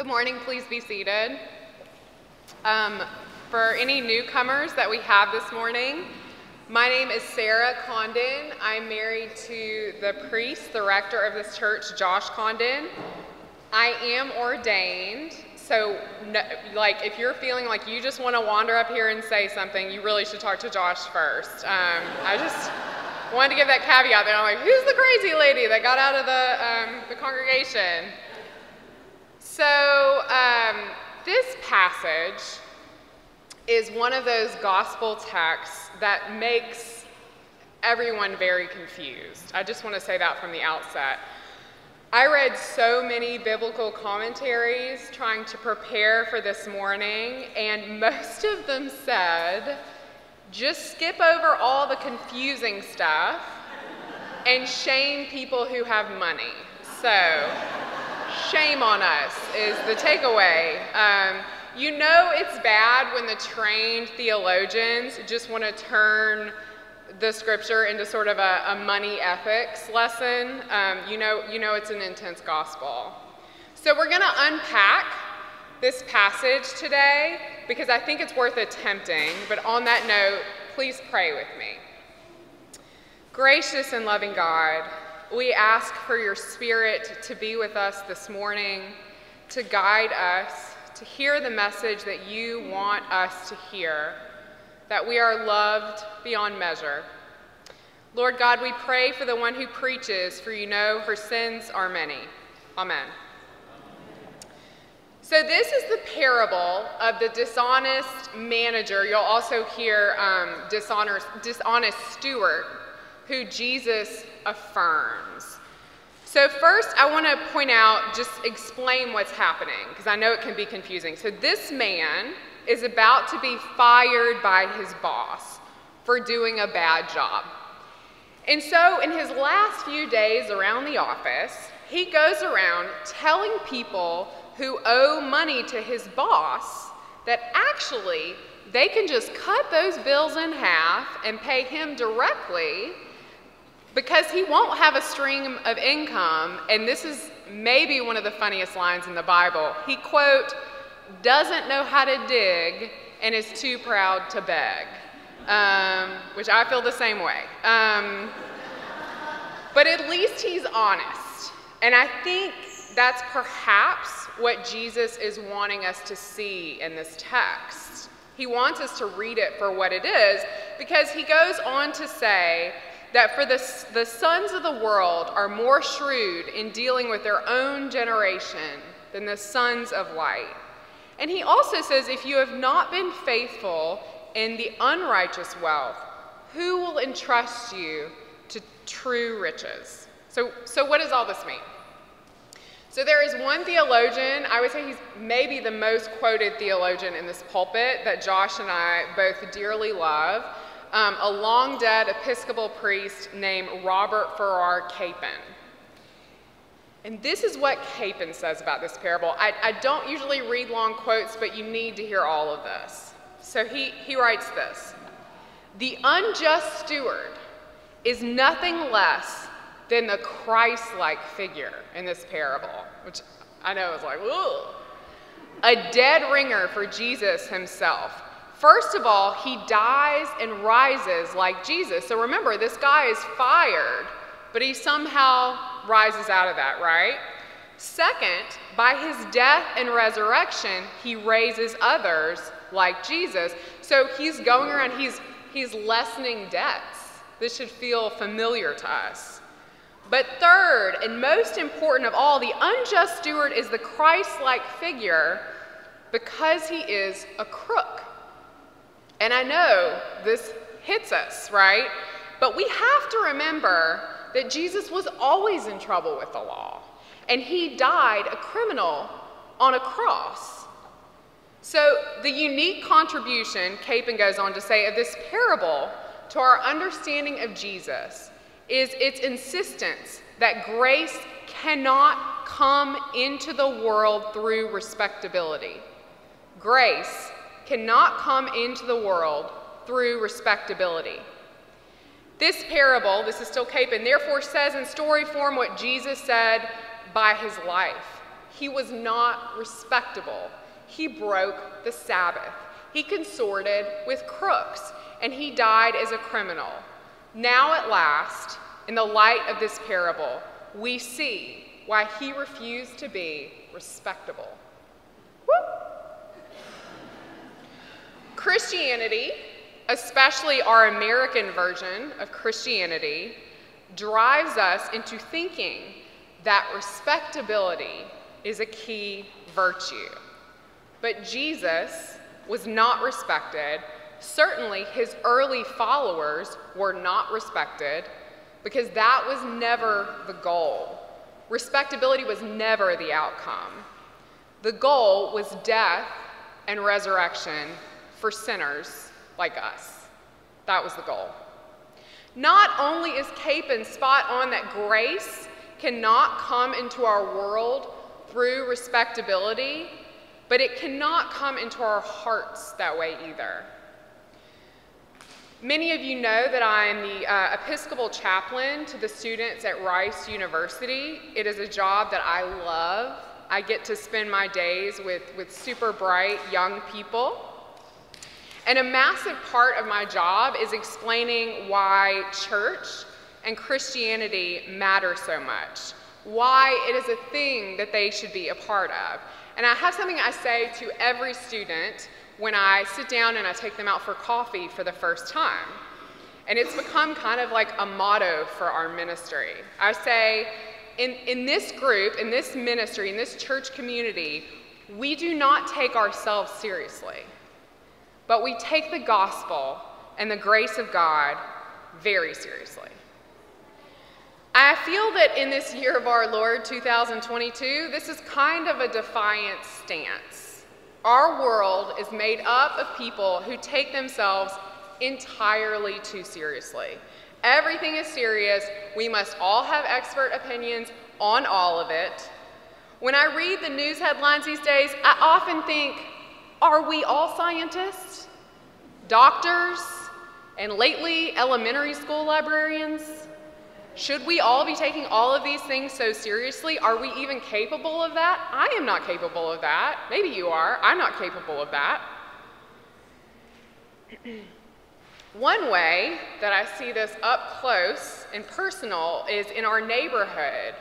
Good morning. Please be seated. Um, for any newcomers that we have this morning, my name is Sarah Condon. I'm married to the priest, the rector of this church, Josh Condon. I am ordained, so no, like if you're feeling like you just want to wander up here and say something, you really should talk to Josh first. Um, I just wanted to give that caveat there. I'm like, who's the crazy lady that got out of the, um, the congregation? So, um, this passage is one of those gospel texts that makes everyone very confused. I just want to say that from the outset. I read so many biblical commentaries trying to prepare for this morning, and most of them said just skip over all the confusing stuff and shame people who have money. So, shame on us is the takeaway. Um, you know it's bad when the trained theologians just want to turn the scripture into sort of a, a money ethics lesson. Um, you, know, you know it's an intense gospel. So we're going to unpack this passage today because I think it's worth attempting. But on that note, please pray with me. Gracious and loving God, we ask for your spirit to be with us this morning, to guide us, to hear the message that you want us to hear, that we are loved beyond measure. Lord God, we pray for the one who preaches, for you know her sins are many. Amen. So, this is the parable of the dishonest manager. You'll also hear um, dishonest, dishonest steward, who Jesus affirms. So, first, I want to point out, just explain what's happening, because I know it can be confusing. So, this man is about to be fired by his boss for doing a bad job. And so, in his last few days around the office, he goes around telling people who owe money to his boss that actually they can just cut those bills in half and pay him directly because he won't have a stream of income. And this is maybe one of the funniest lines in the Bible. He, quote, doesn't know how to dig and is too proud to beg, um, which I feel the same way. Um, but at least he's honest. And I think that's perhaps what Jesus is wanting us to see in this text. He wants us to read it for what it is because he goes on to say that for the, the sons of the world are more shrewd in dealing with their own generation than the sons of light. And he also says, if you have not been faithful in the unrighteous wealth, who will entrust you to true riches? So, so what does all this mean? So there is one theologian, I would say he's maybe the most quoted theologian in this pulpit that Josh and I both dearly love, um, a long dead Episcopal priest named Robert Farrar Capon. And this is what Capon says about this parable. I, I don't usually read long quotes, but you need to hear all of this. So he, he writes this The unjust steward is nothing less than the Christ like figure in this parable, which I know is like, ooh. A dead ringer for Jesus himself. First of all, he dies and rises like Jesus. So remember, this guy is fired, but he somehow rises out of that, right? Second, by his death and resurrection, he raises others like Jesus. So he's going around, he's, he's lessening debts. This should feel familiar to us. But third, and most important of all, the unjust steward is the Christ like figure because he is a crook. And I know this hits us, right? But we have to remember that Jesus was always in trouble with the law, and he died a criminal on a cross. So, the unique contribution, Capon goes on to say, of this parable to our understanding of Jesus is its insistence that grace cannot come into the world through respectability. Grace cannot come into the world through respectability. This parable, this is still Capon, therefore says in story form what Jesus said by his life. he was not respectable. He broke the Sabbath. He consorted with crooks, and he died as a criminal. Now, at last, in the light of this parable, we see why he refused to be respectable. Woo! Christianity, especially our American version of Christianity, drives us into thinking that respectability is a key virtue. But Jesus was not respected. Certainly, his early followers were not respected because that was never the goal. Respectability was never the outcome. The goal was death and resurrection for sinners like us. That was the goal. Not only is Capon spot on that grace cannot come into our world through respectability, but it cannot come into our hearts that way either. Many of you know that I am the uh, Episcopal chaplain to the students at Rice University. It is a job that I love. I get to spend my days with, with super bright young people. And a massive part of my job is explaining why church and Christianity matter so much, why it is a thing that they should be a part of. And I have something I say to every student when I sit down and I take them out for coffee for the first time. And it's become kind of like a motto for our ministry. I say, in, in this group, in this ministry, in this church community, we do not take ourselves seriously, but we take the gospel and the grace of God very seriously. I feel that in this year of our Lord 2022, this is kind of a defiant stance. Our world is made up of people who take themselves entirely too seriously. Everything is serious. We must all have expert opinions on all of it. When I read the news headlines these days, I often think, are we all scientists? Doctors? And lately, elementary school librarians? Should we all be taking all of these things so seriously? Are we even capable of that? I am not capable of that. Maybe you are. I'm not capable of that. One way that I see this up close and personal is in our neighborhood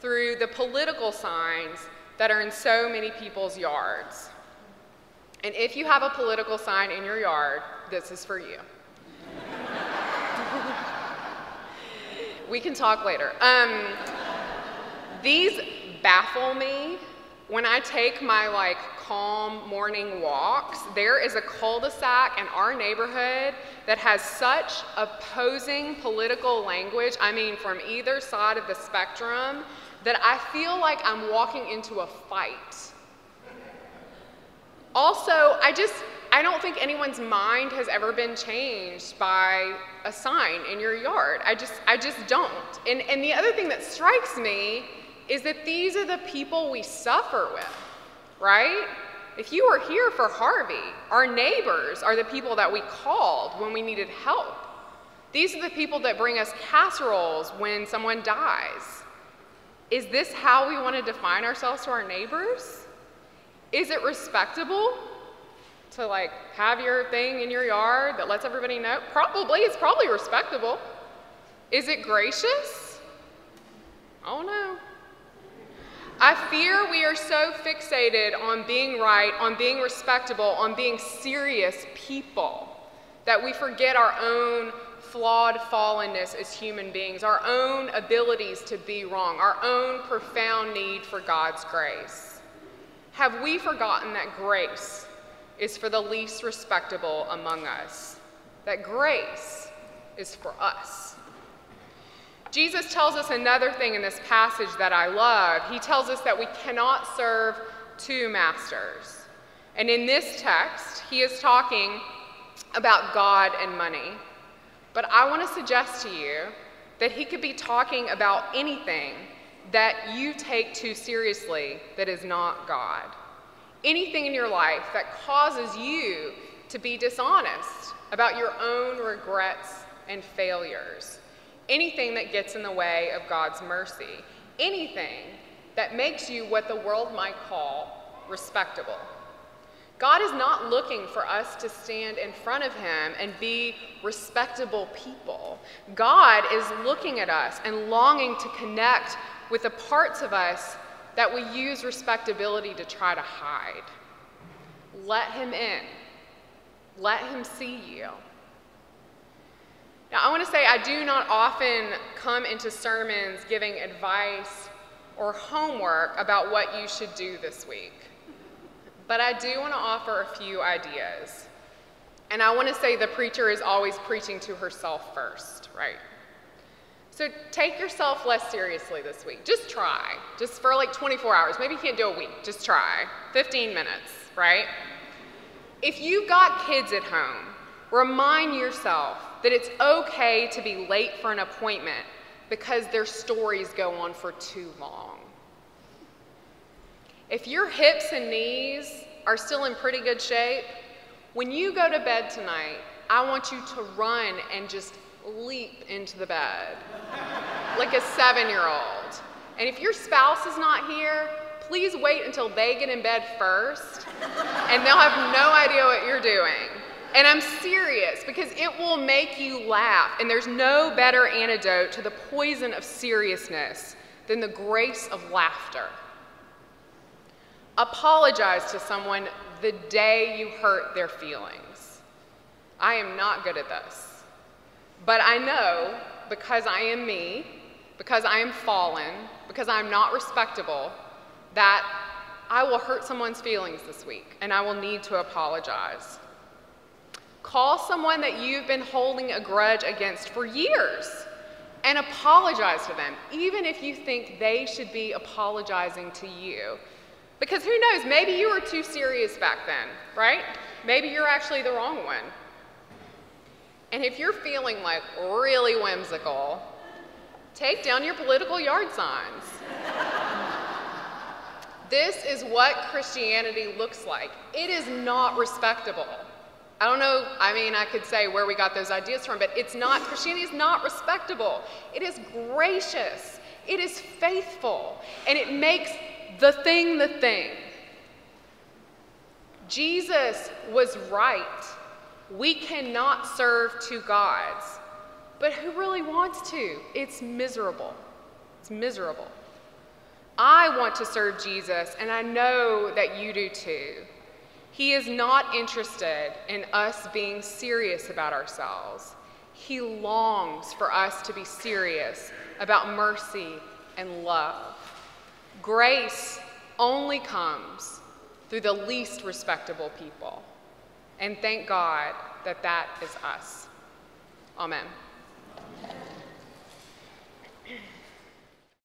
through the political signs that are in so many people's yards. And if you have a political sign in your yard, this is for you. we can talk later. Um, these baffle me. When I take my like calm morning walks, there is a cul-de-sac in our neighborhood that has such opposing political language, I mean from either side of the spectrum, that I feel like I'm walking into a fight. Also, I just I don't think anyone's mind has ever been changed by a sign in your yard. I just, I just don't. And, and the other thing that strikes me is that these are the people we suffer with, right? If you were here for Harvey, our neighbors are the people that we called when we needed help. These are the people that bring us casseroles when someone dies. Is this how we want to define ourselves to our neighbors? Is it respectable to like have your thing in your yard that lets everybody know? Probably, it's probably respectable. Is it gracious? Oh no. I fear we are so fixated on being right, on being respectable, on being serious people that we forget our own flawed fallenness as human beings, our own abilities to be wrong, our own profound need for God's grace. Have we forgotten that grace is for the least respectable among us, that grace is for us. Jesus tells us another thing in this passage that I love. He tells us that we cannot serve two masters. And in this text, he is talking about God and money. But I want to suggest to you that he could be talking about anything that you take too seriously that is not God anything in your life that causes you to be dishonest about your own regrets and failures, anything that gets in the way of God's mercy, anything that makes you what the world might call respectable. God is not looking for us to stand in front of Him and be respectable people. God is looking at us and longing to connect with the parts of us that we use respectability to try to hide. Let Him in, let Him see you. Now, I want to say I do not often come into sermons giving advice or homework about what you should do this week. But I do want to offer a few ideas. And I want to say the preacher is always preaching to herself first, right? So take yourself less seriously this week. Just try. Just for like 24 hours. Maybe you can't do a week. Just try. 15 minutes, right? If you've got kids at home, remind yourself that it's okay to be late for an appointment because their stories go on for too long. If your hips and knees are still in pretty good shape, when you go to bed tonight, I want you to run and just leap into the bed like a seven year old. And if your spouse is not here, please wait until they get in bed first and they'll have no idea what you're doing. And I'm serious because it will make you laugh. And there's no better antidote to the poison of seriousness than the grace of laughter. Apologize to someone the day you hurt their feelings. I am not good at this. But I know because I am me, because I am fallen, because I'm not respectable, that I will hurt someone's feelings this week and I will need to apologize. Call someone that you've been holding a grudge against for years and apologize to them, even if you think they should be apologizing to you. Because who knows, maybe you were too serious back then, right? Maybe you're actually the wrong one. And if you're feeling like really whimsical, take down your political yard signs. this is what Christianity looks like. It is not respectable. I don't know, I mean, I could say where we got those ideas from, but it's not, Christianity is not respectable. It is gracious, it is faithful, and it makes the thing the thing. Jesus was right. We cannot serve two gods. But who really wants to? It's miserable. It's miserable. I want to serve Jesus, and I know that you do too. He is not interested in us being serious about ourselves. He longs for us to be serious about mercy and love. Grace only comes through the least respectable people. And thank God that that is us. Amen.